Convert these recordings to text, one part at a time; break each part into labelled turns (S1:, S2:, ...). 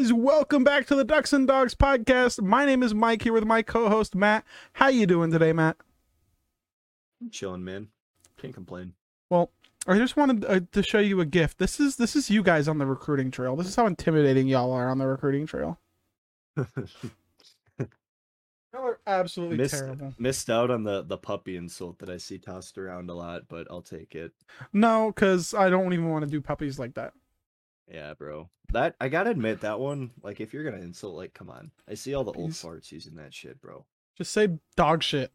S1: guys, welcome back to the Ducks and Dogs podcast. My name is Mike here with my co-host Matt. How you doing today, Matt?
S2: I'm chilling, man. Can't complain.
S1: Well, I just wanted uh, to show you a gift. This is this is you guys on the recruiting trail. This is how intimidating y'all are on the recruiting trail. Y'all are absolutely
S2: missed,
S1: terrible.
S2: missed out on the the puppy insult that I see tossed around a lot, but I'll take it.
S1: No, because I don't even want to do puppies like that.
S2: Yeah, bro. That I gotta admit that one. Like, if you're gonna insult, like, come on. I see all the old
S1: Please.
S2: farts using that shit, bro.
S1: Just say dog shit.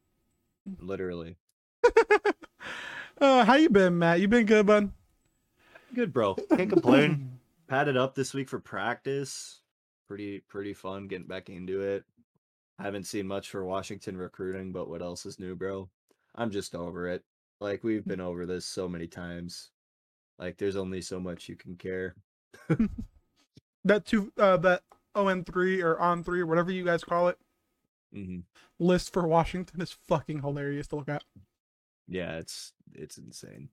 S2: Literally.
S1: uh, how you been, Matt? You been good, bud?
S2: Good, bro. Can't complain. Padded up this week for practice. Pretty pretty fun getting back into it. Haven't seen much for Washington recruiting, but what else is new, bro? I'm just over it. Like we've been over this so many times. Like there's only so much you can care.
S1: that two, uh, that ON three or on three or whatever you guys call it
S2: hmm
S1: list for Washington is fucking hilarious to look at.
S2: Yeah, it's it's insane.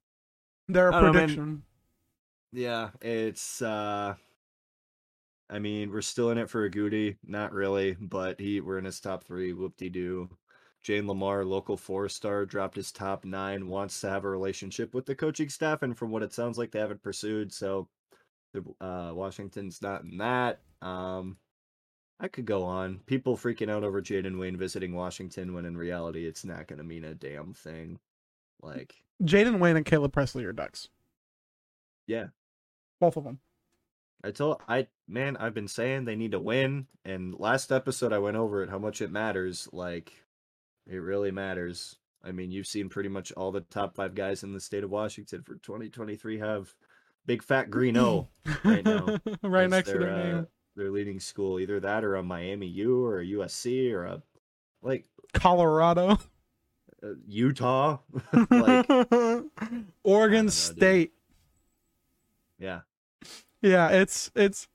S1: Their
S2: don't know,
S1: prediction.
S2: Yeah, it's uh I mean, we're still in it for a Goody, not really, but he we're in his top three, whoop de doo. Jane Lamar, local four star, dropped his top nine, wants to have a relationship with the coaching staff, and from what it sounds like they haven't pursued, so uh Washington's not in that. Um I could go on. People freaking out over Jaden Wayne visiting Washington when in reality it's not gonna mean a damn thing. Like,
S1: Jaden Wayne and Caleb Presley are ducks.
S2: yeah.
S1: Both of them.
S2: I told I man, I've been saying they need to win, and last episode I went over it how much it matters. Like, it really matters. I mean, you've seen pretty much all the top five guys in the state of Washington for 2023 have big fat green O right now.
S1: right next to their
S2: uh,
S1: name.
S2: their leading school, either that or a Miami U or a USC or a like
S1: Colorado.
S2: uh, Utah. like,
S1: Oregon
S2: dude.
S1: State.
S2: yeah,
S1: Yeah, it's it's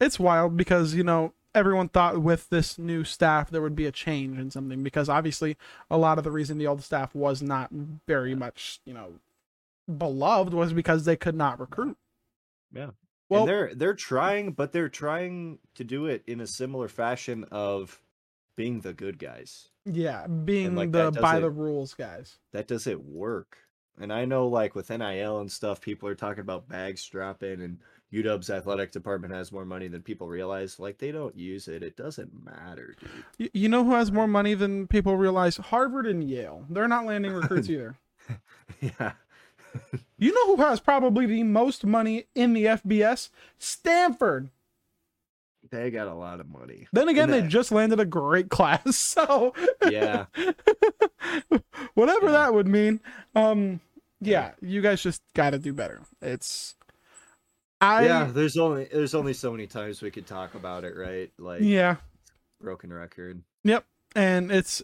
S1: it's wild because you know everyone thought with this new staff there would be a change in something because obviously a lot of the reason the old staff was not very much you know beloved was because they could not recruit.
S2: yeah.
S1: Well,
S2: and they're they're trying, but they're trying to do it in a similar fashion of being the good guys.
S1: yeah, being
S2: like,
S1: the by
S2: doesn't-
S1: the rules guys.
S2: That doesn't work. And I know, like with NIL and stuff, people are talking about bags dropping, and UW's athletic department has more money than people realize. Like they don't use it. It doesn't matter, dude.
S1: You know who has more money than people realize? Harvard and Yale. They're not landing recruits either.
S2: yeah.
S1: You know who has probably the most money in the FBS? Stanford.
S2: They got a lot of money.
S1: Then again, they just landed a great class. So
S2: Yeah.
S1: whatever
S2: Yeah.
S1: that would mean. Um yeah, you guys just gotta do better. It's I
S2: yeah, there's only there's only so many times we could talk about it, right? Like
S1: yeah.
S2: broken record.
S1: Yep. And it's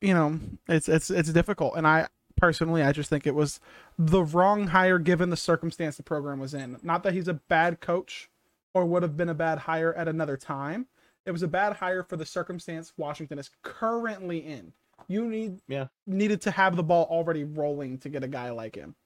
S1: you know, it's it's it's difficult. And I personally I just think it was the wrong hire given the circumstance the program was in. Not that he's a bad coach or would have been a bad hire at another time. It was a bad hire for the circumstance Washington is currently in. You need
S2: Yeah.
S1: needed to have the ball already rolling to get a guy like him.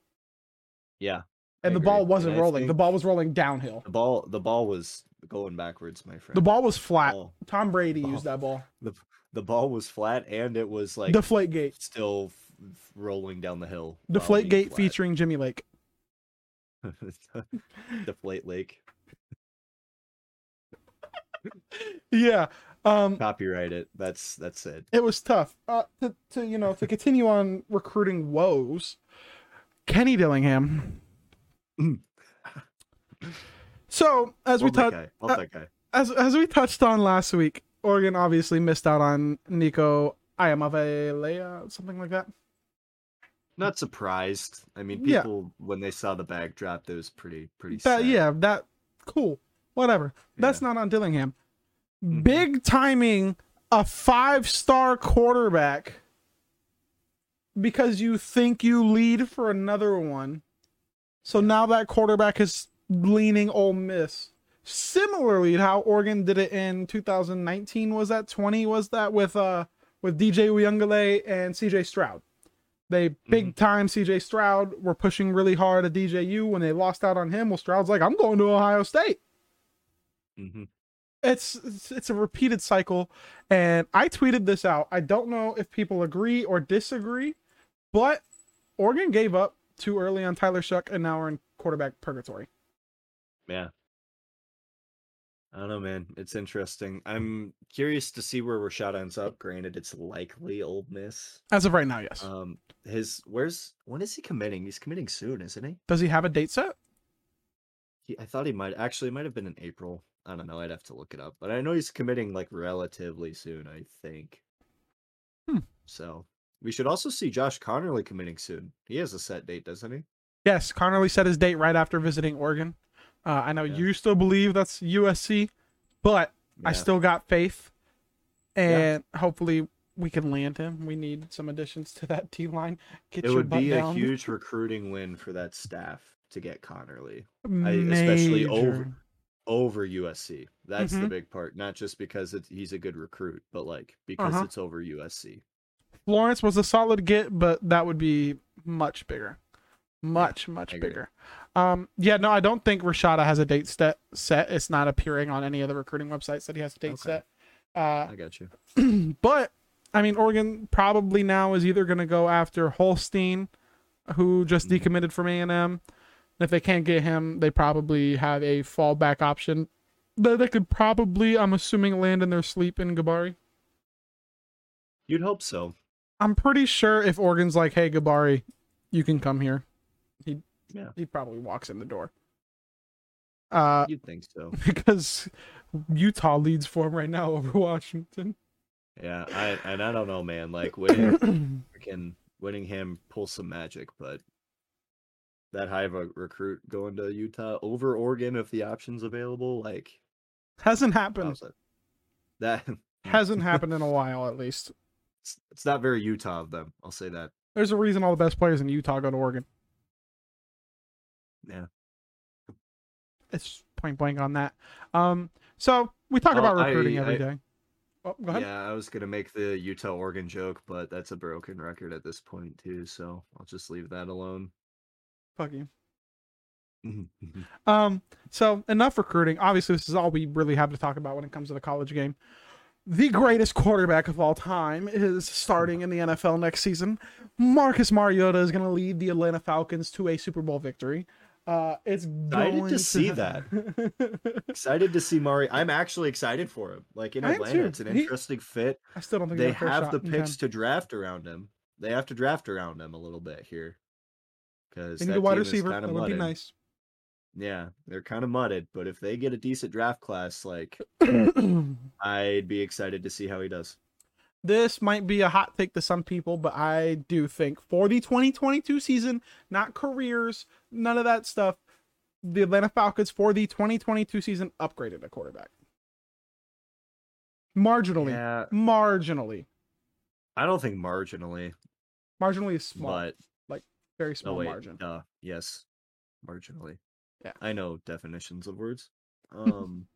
S2: Yeah.
S1: And
S2: I
S1: the ball wasn't
S2: And
S1: rolling. The ball was rolling downhill.
S2: The ball the ball was going backwards, my friend.
S1: The ball was flat.
S2: ball-
S1: Tom Brady
S2: ball-
S1: used that ball.
S2: the the ball was flat and it was like
S1: Deflate gate.
S2: still rolling down the hill.
S1: Deflate gate
S2: flat.
S1: featuring Jimmy Lake.
S2: Deflate Lake.
S1: Yeah. Um
S2: Copyright it. That's that's it.
S1: it was tough. Uh to, to you know, to continue on recruiting woes, Kenny Dillingham. so as we
S2: Love that
S1: touched uh, as as we touched on last week, Oregon obviously missed out on Nico Iamaleava, something like that.
S2: Not surprised. I mean,
S1: Yeah.
S2: people when they saw the bag drop, it was pretty pretty.
S1: That
S2: sad.
S1: yeah, that cool. Whatever. That's not on Dillingham.
S2: Mhm.
S1: Big timing a five star quarterback because you think you lead for another one. So now that quarterback is leaning Ole Miss. Similarly to how Oregon did it in 2019 was that 20 was that with uh with DJ Uiagalelei and CJ Stroud. They big time CJ Stroud were pushing really hard at DJU when they lost out on him. Well, Stroud's like, I'm going to Ohio State.
S2: hmm
S1: it's, it's it's a repeated cycle and i tweeted this out i don't know if people agree or disagree but oregon gave up too early on tyler shough and now we're in quarterback purgatory
S2: Yeah. I don't know, man. It's interesting. I'm curious to see where Rashad ends up. Granted, it's likely Ole Miss.
S1: as of right now yes
S2: Um, his where's when is he committing? He's committing soon, isn't he?
S1: does he have a date set
S2: he I thought he might actually it might have been in April. I don't know. I'd have to look it up, but I know he's committing like relatively soon. I think.
S1: Hmm.
S2: So we should also see Josh Conerly committing soon. He has a set date, doesn't he?
S1: yes conerly set his date right after visiting oregon uh, i know
S2: Yeah.
S1: you still believe that's usc but I still got faith, and hopefully we can land him. We need some additions to that team line. Get
S2: It would be
S1: down.
S2: a huge recruiting win for that staff to get Conerly. I- especially over- over USC. That's the
S1: Mhm.
S2: big part. Not just because it's, he's a good recruit, but like because
S1: Uh-huh.
S2: it's over USC.
S1: Florence was a solid get, but that would be much bigger, much much bigger. Um, yeah, no, I don't think Rashada has a date set. Set. It's not appearing on any of the recruiting websites that he has a date
S2: Okay.
S1: set. Uh,
S2: I got you.
S1: but I mean, Oregon probably now is either going to go after Holstein, who just
S2: Mhm.
S1: decommitted from A and M. If they can't get him, they probably have a fallback option that they could probably, I'm assuming, land in their sleep in Gabari.
S2: You'd hope so.
S1: I'm pretty sure if Oregon's like, "Hey, Gabari, you can come here," he
S2: Yeah.
S1: he probably walks in the door. Uh,
S2: You'd think so.
S1: because Utah leads for him right now over Washington.
S2: Yeah, I and I don't know, man. Like winning freaking winning him pull some magic, but that high of a recruit going to Utah over Oregon if the option's available, like
S1: Hasn't happened.
S2: how's that
S1: Hasn't happened in a while, at least.
S2: it's, it's not very Utah of them. I'll say that.
S1: There's a reason all the best players in Utah go to Oregon.
S2: Yeah.
S1: It's point blank on that. Um, so we talk
S2: Oh,
S1: about
S2: I-
S1: recruiting every
S2: I-
S1: day. Oh, go ahead.
S2: Yeah, I was gonna make the Utah Oregon joke, but that's a broken record at this point too, so I'll just leave that alone.
S1: Fuck you. Um, so enough recruiting. Obviously, this is all we really have to talk about when it comes to the college game. The greatest quarterback of all time is starting in the NFL next season. Marcus Mariota is going to lead the Atlanta Falcons to a Super Bowl victory. Uh, it's
S2: Excited to see that. excited to see Mari. I'm actually excited for him. Like in
S1: I
S2: Atlanta, it's an
S1: He-
S2: interesting fit.
S1: I still don't think
S2: They
S1: he got a fair
S2: have the picks
S1: 10.
S2: to draft around him. They have to draft around him a little bit here. Because
S1: They need a wide receiver. That would be nice.
S2: Yeah, they're kind of mudded, but if they get a decent draft class, like I'd be excited to see how he does.
S1: This might be a hot take to some people, but I do think for the 2022 season, not careers, none of that stuff, the Atlanta Falcons for the 2022 season upgraded a quarterback. Marginally.
S2: Yeah,
S1: Marginally.
S2: I don't think marginally,
S1: Marginally is small.
S2: but Like
S1: very
S2: oh
S1: small
S2: wait,
S1: margin.
S2: uh, yes, marginally.
S1: Yeah.
S2: I know definitions of words. Um,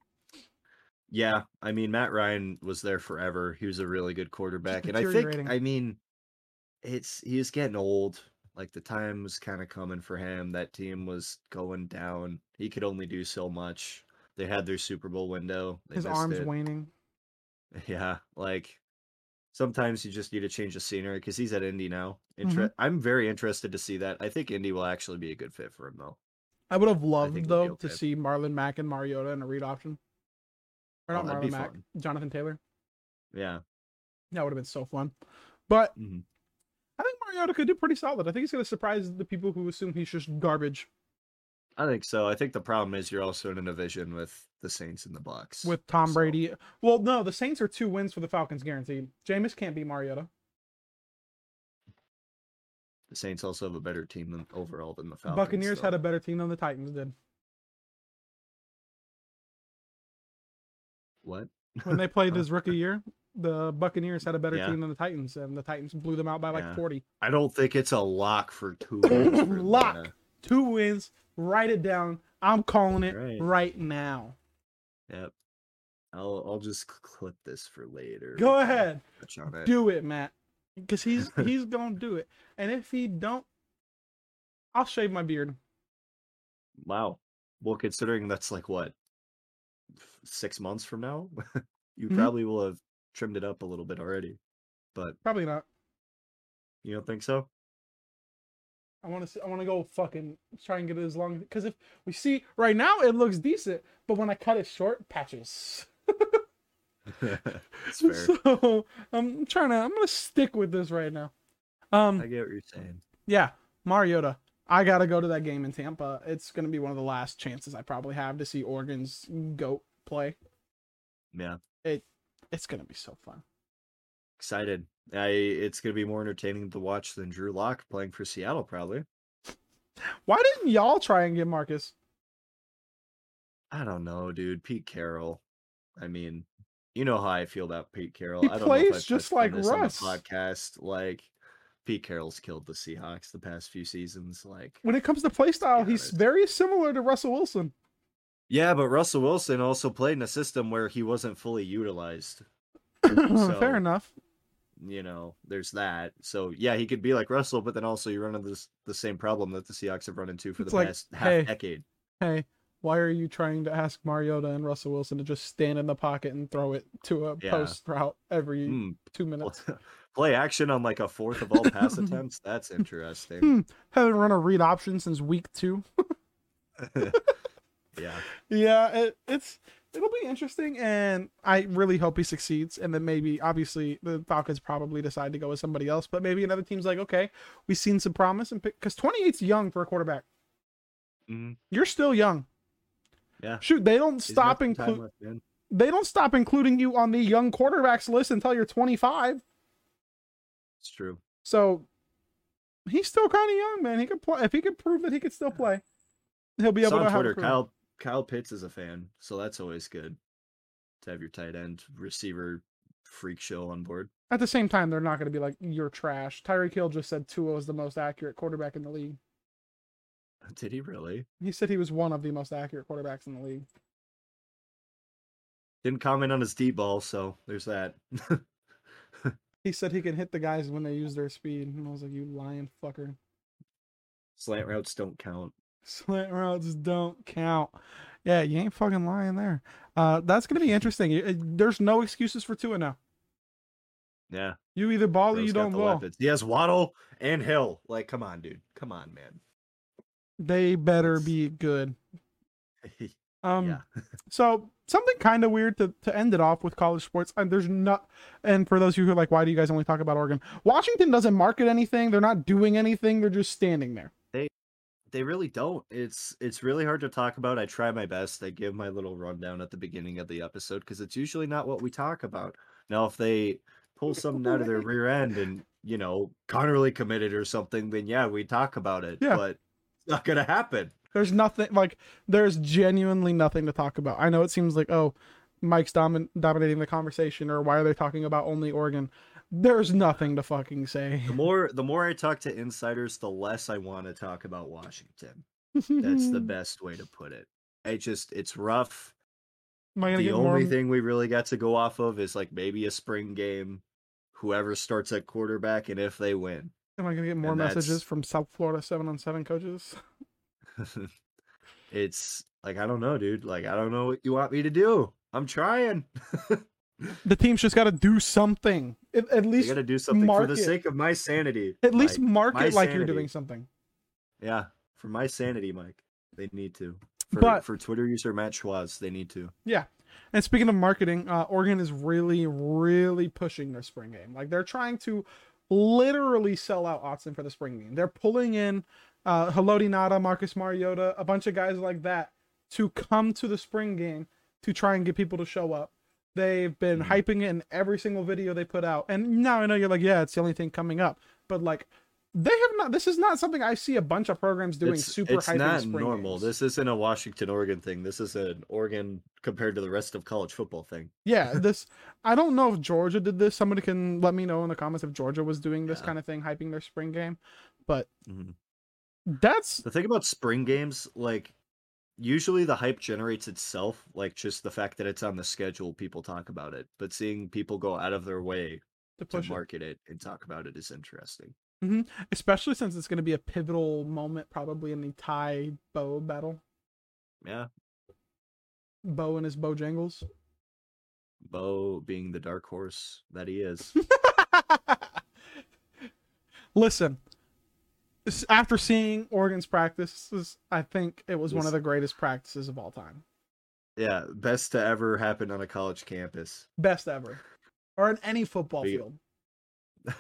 S2: yeah, I mean Matt Ryan was there forever. He was a really good quarterback, and I think. I mean, it's he was getting old. Like the time was kind of coming for him. That team was going down. He could only do so much. They had their Super Bowl window. They
S1: His arms
S2: it.
S1: waning.
S2: Yeah, like sometimes you just need to change the scenery because he's at Indy now. Inter- mm-hmm. I'm very interested to see that. I think Indy will actually be a good fit for him though.
S1: I would have loved though to see Marlon Mack and Mariota in a read option. Or
S2: Oh,
S1: not
S2: that'd
S1: Marlon Mack,
S2: fun.
S1: Jonathan Taylor.
S2: Yeah.
S1: That would have been so fun. But
S2: mhm.
S1: I think Mariota could do pretty solid. I think he's going to surprise the people who assume he's just garbage
S2: I think so. I think the problem is you're also in a division with the Saints and the Bucks.
S1: with Tom
S2: so-
S1: Brady. Well, no, the Saints are two wins for the Falcons guaranteed. Jameis can't beat Mariota.
S2: The Saints also have a better team than overall than the Falcons.
S1: Buccaneers had a better team than the Titans did.
S2: What?
S1: When they played his rookie year, the Buccaneers had a better
S2: Yeah.
S1: team than the Titans, and the Titans blew them out by like
S2: Yeah.
S1: 40.
S2: I don't think it's a lock for two. wins for
S1: Lock.
S2: Atlanta.
S1: Two wins. Write it down. I'm calling it
S2: Right.
S1: right now.
S2: Yep. I'll I'll just clip this for later.
S1: Go ahead.
S2: it.
S1: Do it, Matt. Because he's he's gonna do it. And if he don't, I'll shave my beard.
S2: Wow. Well, considering that's like what six months from now, you
S1: Mhm.
S2: probably will have trimmed it up a little bit already. But
S1: Probably not.
S2: you don't think so?
S1: I want to. I want to go fucking try and get it as long because if we see right now it looks decent, but when I cut it short, patches. So I'm trying to. I'm gonna stick with this right now. Um.
S2: I get what you're saying.
S1: Yeah, Mariota. I gotta go to that game in Tampa. It's gonna be one of the last chances I probably have to see Oregon's goat play.
S2: Yeah, it
S1: It's gonna be so fun.
S2: excited. I it's gonna be more entertaining to watch than Drew Lock playing for Seattle, probably.
S1: Why didn't y'all try and get Marcus?
S2: I don't know, dude. Pete Carroll. I mean, you know how I feel about Pete Carroll.
S1: He
S2: I don't know
S1: plays
S2: if I've
S1: just like
S2: this on the
S1: Russ.
S2: podcast. Like, Pete Carroll's killed the Seahawks the past few seasons. Like,
S1: When it comes to play style, he's very similar to Russell Wilson.
S2: yeah, but Russell Wilson also played in a system where he wasn't fully utilized.
S1: Fair enough.
S2: You know, there's that. So yeah, he could be like Russell, but then also you run into this, the same problem that the Seahawks have run into for
S1: It's
S2: the
S1: like,
S2: past half
S1: hey,
S2: decade.
S1: Hey, why are you trying to ask Mariota and Russell Wilson to just stand in the pocket and throw it to a
S2: Yeah.
S1: post route every
S2: Hmm,
S1: two minutes?
S2: play action on like a fourth of all pass attempts. That's interesting.
S1: Hmm. Haven't run a read option since week two.
S2: yeah.
S1: yeah, it, it's it'll be interesting, and I really hope he succeeds. And then maybe, obviously, the Falcons probably decide to go with somebody else, but maybe another team's like, okay, we've seen some promise, and because 28's young for a quarterback.
S2: Mhm.
S1: You're still young.
S2: Yeah.
S1: Shoot, they don't stop
S2: some time
S1: include
S2: left, man.
S1: they don't stop including you on the young quarterbacks list until you're 25.
S2: It's true.
S1: So he's still kind of young, man. He could play if he could prove that he could still play. He'll be
S2: It's
S1: able
S2: on
S1: to have
S2: Twitter. Kyle Kyle Pitts is a fan, so that's always good to have your tight end receiver freak show on board.
S1: At the same time, they're not going to be like you're trash. Tyreek Hill just said Tua is the most accurate quarterback in the league.
S2: Did he really?
S1: He said he was one of the most accurate quarterbacks in the league.
S2: Didn't comment on his deep ball, so there's that.
S1: He said he can hit the guys when they use their speed, and I was like, "You lying fucker."
S2: Slant routes don't count.
S1: Slant routes don't count. Yeah, you ain't fucking lying there. Uh, that's gonna be interesting. There's no excuses for Tua now.
S2: Yeah.
S1: You either ball or you don't ball.
S2: weapons. He has Waddle and Hill. Like, come on, dude. Come on, man.
S1: They better be good. Um,
S2: yeah.
S1: so something kind of weird to, to end it off with college sports. And there's not, and for those of you who are like, why do you guys only talk about Oregon? Washington doesn't market anything. They're not doing anything. They're just standing there.
S2: They they really don't. It's it's really hard to talk about. I try my best. I give my little rundown at the beginning of the episode because it's usually not what we talk about. Now, if they pull something out of their rear end and you know Conerly committed or something, then yeah, we talk about it.
S1: Yeah.
S2: But it's not gonna happen.
S1: There's nothing like there's genuinely nothing to talk about. I know it seems like oh, Mike's domin- dominating the conversation, or why are they talking about only Oregon? There's nothing to fucking say.
S2: The more the more I talk to insiders, the less I want to talk about Washington. That's the best way to put it. It just it's rough.
S1: Am I gonna
S2: the only thing we really got to go off of is like maybe a spring game, whoever starts at quarterback, and if they win.
S1: Am I gonna get more
S2: and
S1: messages
S2: that's-
S1: from South Florida seven on seven coaches?
S2: it's like I don't know, dude. Like I don't know what you want me to do. I'm trying.
S1: The team's just got to do something. At, at
S2: I
S1: least
S2: got to do something for the sake of my sanity.
S1: At least market like you're doing something.
S2: Yeah, for my sanity, Mike. They need to. For,
S1: But-
S2: for Twitter user Matt Schwaz, they need to.
S1: Yeah. And speaking of marketing, uh, Oregon is really, really pushing their spring game. Like they're trying to literally sell out Autzen for the spring game. They're pulling in uh, Haloti Ngata, Marcus Mariota, a bunch of guys like that to come to the spring game to try and get people to show up. They've been
S2: Mhm.
S1: hyping it in every single video they put out. And now I know you're like, yeah, it's the only thing coming up. But like, they have not. This is not something I see a bunch of programs doing.
S2: it's,
S1: super
S2: it's
S1: hyping
S2: not
S1: spring
S2: normal.
S1: games.
S2: This isn't a Washington Oregon thing. This is an Oregon compared to the rest of college football thing.
S1: Yeah, this I don't know if Georgia did this. Somebody can let me know in the comments if Georgia was doing this
S2: Yeah.
S1: kind of thing, hyping their spring game. But
S2: Mhm.
S1: That's
S2: The thing about spring games, like usually the hype generates itself, like just the fact that it's on the schedule, people talk about it. But seeing people go out of their way
S1: to
S2: to
S1: push it,
S2: market it and talk about it is interesting.
S1: Mm-hmm, especially since it's going to be a pivotal moment, probably in the Ty bow battle.
S2: Yeah.
S1: Bo and his Bojangles.
S2: Bo being the dark horse that he is.
S1: Listen, after seeing Oregon's practices, I think it was one of the greatest practices of all time.
S2: yeah, best to ever happen on a college campus.
S1: Best ever. Or in any football field.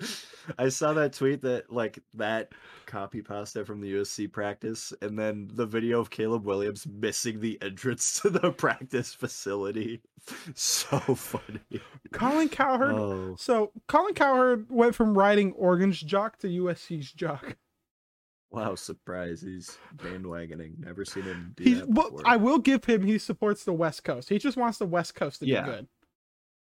S2: I saw that tweet that like that copy pasta from the USC practice, and then the video of Caleb Williams missing the entrance to the practice facility. So funny.
S1: Colin Cowherd.
S2: Oh,
S1: So Colin Cowherd went from riding Oregon's jock to USC's jock.
S2: wow! Surprise! He's bandwagoning. Never seen him do
S1: He's
S2: that before.
S1: I will give him he supports the West Coast. He just wants the West Coast to
S2: Yeah.
S1: be good.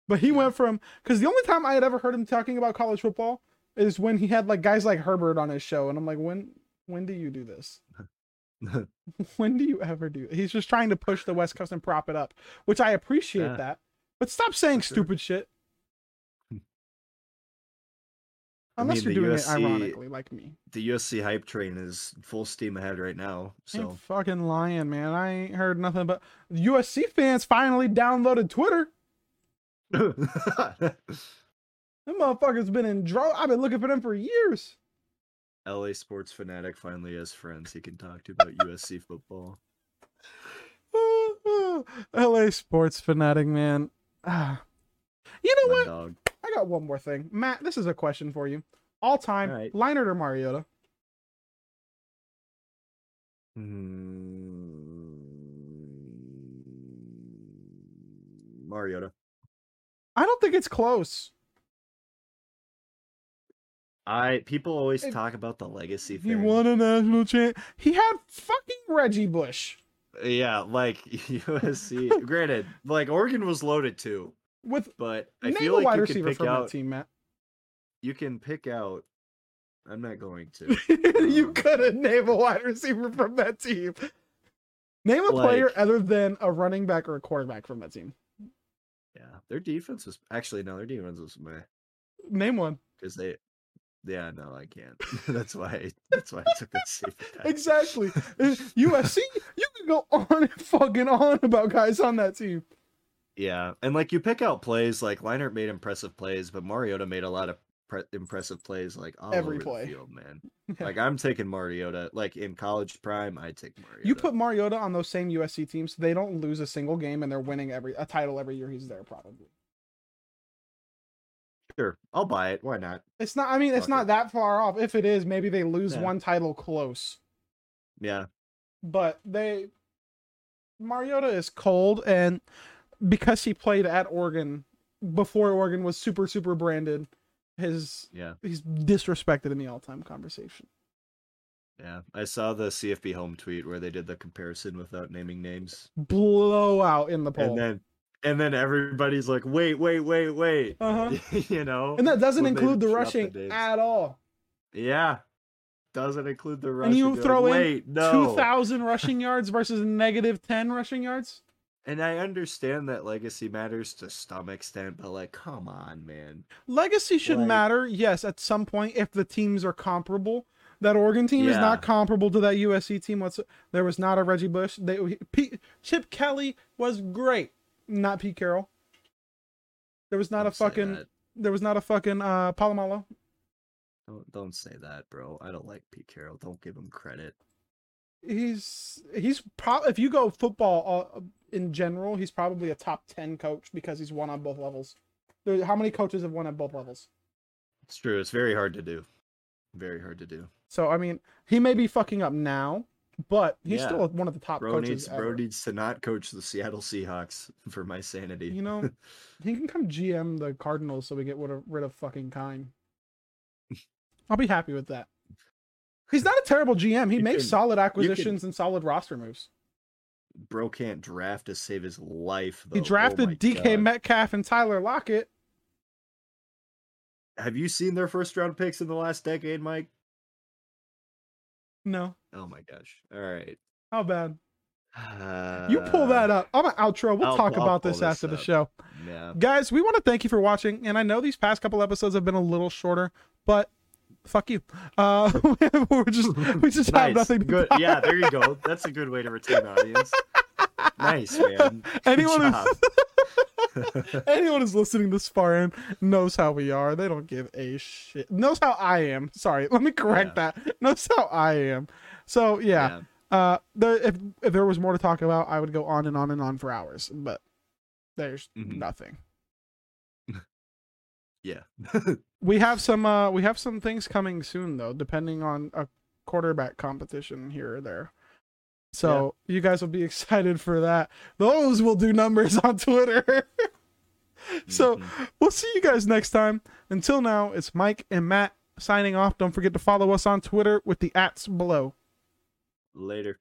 S1: But he went from because the only time I had ever heard him talking about college football is when he had like guys like Herbert on his show, and I'm like, when when do you do this? when do you ever do? He's just trying to push the West Coast and prop it up, which I appreciate
S2: Yeah.
S1: that. But stop saying
S2: sure.
S1: stupid shit.
S2: I
S1: Unless
S2: mean,
S1: you're doing
S2: USC
S1: it ironically, like me.
S2: the USC hype train is full steam ahead right now. So
S1: fucking lying, man. I ain't heard nothing but USC fans finally downloaded Twitter. Them motherfuckers been in draw. I've been looking for them for years.
S2: LA sports fanatic finally has friends he can talk to about USC football.
S1: LA sports fanatic, man. Ah. You know
S2: My
S1: what?
S2: dog.
S1: I got one more thing. Matt, this is a question for you. All time,
S2: All right.
S1: Or Mariota?
S2: Hmm. Mariota.
S1: I don't think it's close.
S2: I people always talk about the legacy
S1: He
S2: thing.
S1: won a national champ. He had fucking Reggie Bush
S2: Yeah, like USC. granted, like Oregon was loaded too,
S1: with
S2: but I
S1: name
S2: feel
S1: a
S2: like
S1: wide
S2: you can
S1: receiver
S2: pick
S1: from
S2: out.
S1: that team, Matt.
S2: You can pick out. I'm not going to.
S1: you
S2: Um,
S1: couldn't name a wide receiver from that team. Name a player other than a running back or a quarterback from that team.
S2: Their defense was actually no, their defense was meh
S1: Name one.
S2: because they. Yeah, no, I can't. that's why. That's why I took that safe.
S1: Exactly. Uh, USC, you can go on and fucking on about guys on that team.
S2: Yeah, and like you pick out plays, like Leinart made impressive plays, but Mariota made a lot of pre- impressive plays, like all
S1: Every play.
S2: the field, man. Like I'm taking Mariota. Like in college prime, I take Mariota.
S1: You put Mariota on those same USC teams, they don't lose a single game and they're winning every a title every year he's there probably.
S2: sure, I'll buy it. Why not?
S1: It's not I mean, it's
S2: Fuck
S1: not
S2: it.
S1: that far off. If it is, maybe they lose
S2: Yeah.
S1: one title close.
S2: Yeah,
S1: But they Mariota is cold and because he played at Oregon before Oregon was super super branded, his
S2: yeah,
S1: he's disrespected in the all-time conversation.
S2: yeah. I saw the CFB home tweet where they did the comparison without naming names,
S1: Blowout in the poll.
S2: and then and then everybody's like, wait, wait, wait, wait.
S1: Uh-huh.
S2: you know,
S1: And that doesn't include the rushing
S2: names.
S1: at all.
S2: Yeah, doesn't include the rush.
S1: And you throw in
S2: wait, no.
S1: 2,000 rushing yards versus negative 10 rushing yards?
S2: And I understand that legacy matters to some extent, but like, come on, man.
S1: Legacy should
S2: Like-
S1: matter, yes, at some point if the teams are comparable. That Oregon team is not comparable to that USC team. What's there was not a Reggie Bush. They Pete, Chip Kelly was great, not Pete Carroll. There was not
S2: Don't
S1: a fucking. There was not a fucking uh, Polamalu.
S2: Don't don't say that, bro. I don't like Pete Carroll. Don't give him credit.
S1: He's he's probably if you go football uh, in general, he's probably a top ten coach because he's won on both levels. There, how many coaches have won at both levels?
S2: It's true. It's very hard to do. Very hard to do.
S1: So I mean, he may be fucking up now, but he's
S2: Yeah.
S1: still one of the top
S2: Bro
S1: coaches
S2: needs bro needs to not coach the Seattle Seahawks for my sanity.
S1: You know, he can come GM the Cardinals so we get rid of, fucking Keim. I'll be happy with that. He's not a terrible GM. He
S2: You
S1: makes
S2: can-
S1: solid acquisitions and solid roster moves.
S2: Bro can't draft to save his life. Though.
S1: He
S2: Oh
S1: drafted
S2: my
S1: DK
S2: God.
S1: Metcalf and Tyler Lockett.
S2: Have you seen their first round picks in the last decade, Mike?
S1: No,
S2: Oh my gosh. All right.
S1: how bad? You pull that uh, up. I'm an outro. We'll
S2: I'll-
S1: talk
S2: I'll
S1: about this
S2: this
S1: after the show.
S2: Yeah.
S1: Guys, we want to thank you for watching. And I know these past couple episodes have been a little shorter, but fuck you. Uh, we're just we just have nothing to
S2: good.
S1: talk-
S2: Yeah, there you go. That's a good way to retain audience. nice, man. Good
S1: Anyone
S2: job.
S1: who, anyone who's listening this far in knows how we are. They don't give a shit. Knows how I am. Sorry, let me correct that. Knows how I am. So yeah, uh, there, if if there was more to talk about, I would go on and on and on for hours. But there's
S2: Mhm.
S1: nothing.
S2: yeah.
S1: We have some uh we have some things coming soon though, depending on a quarterback competition here or there. So you guys will be excited for that. Those will do numbers on Twitter. so
S2: Mhm.
S1: we'll see you guys next time. Until now, it's Mike and Matt signing off. Don't forget to follow us on Twitter with the ats below.
S2: later.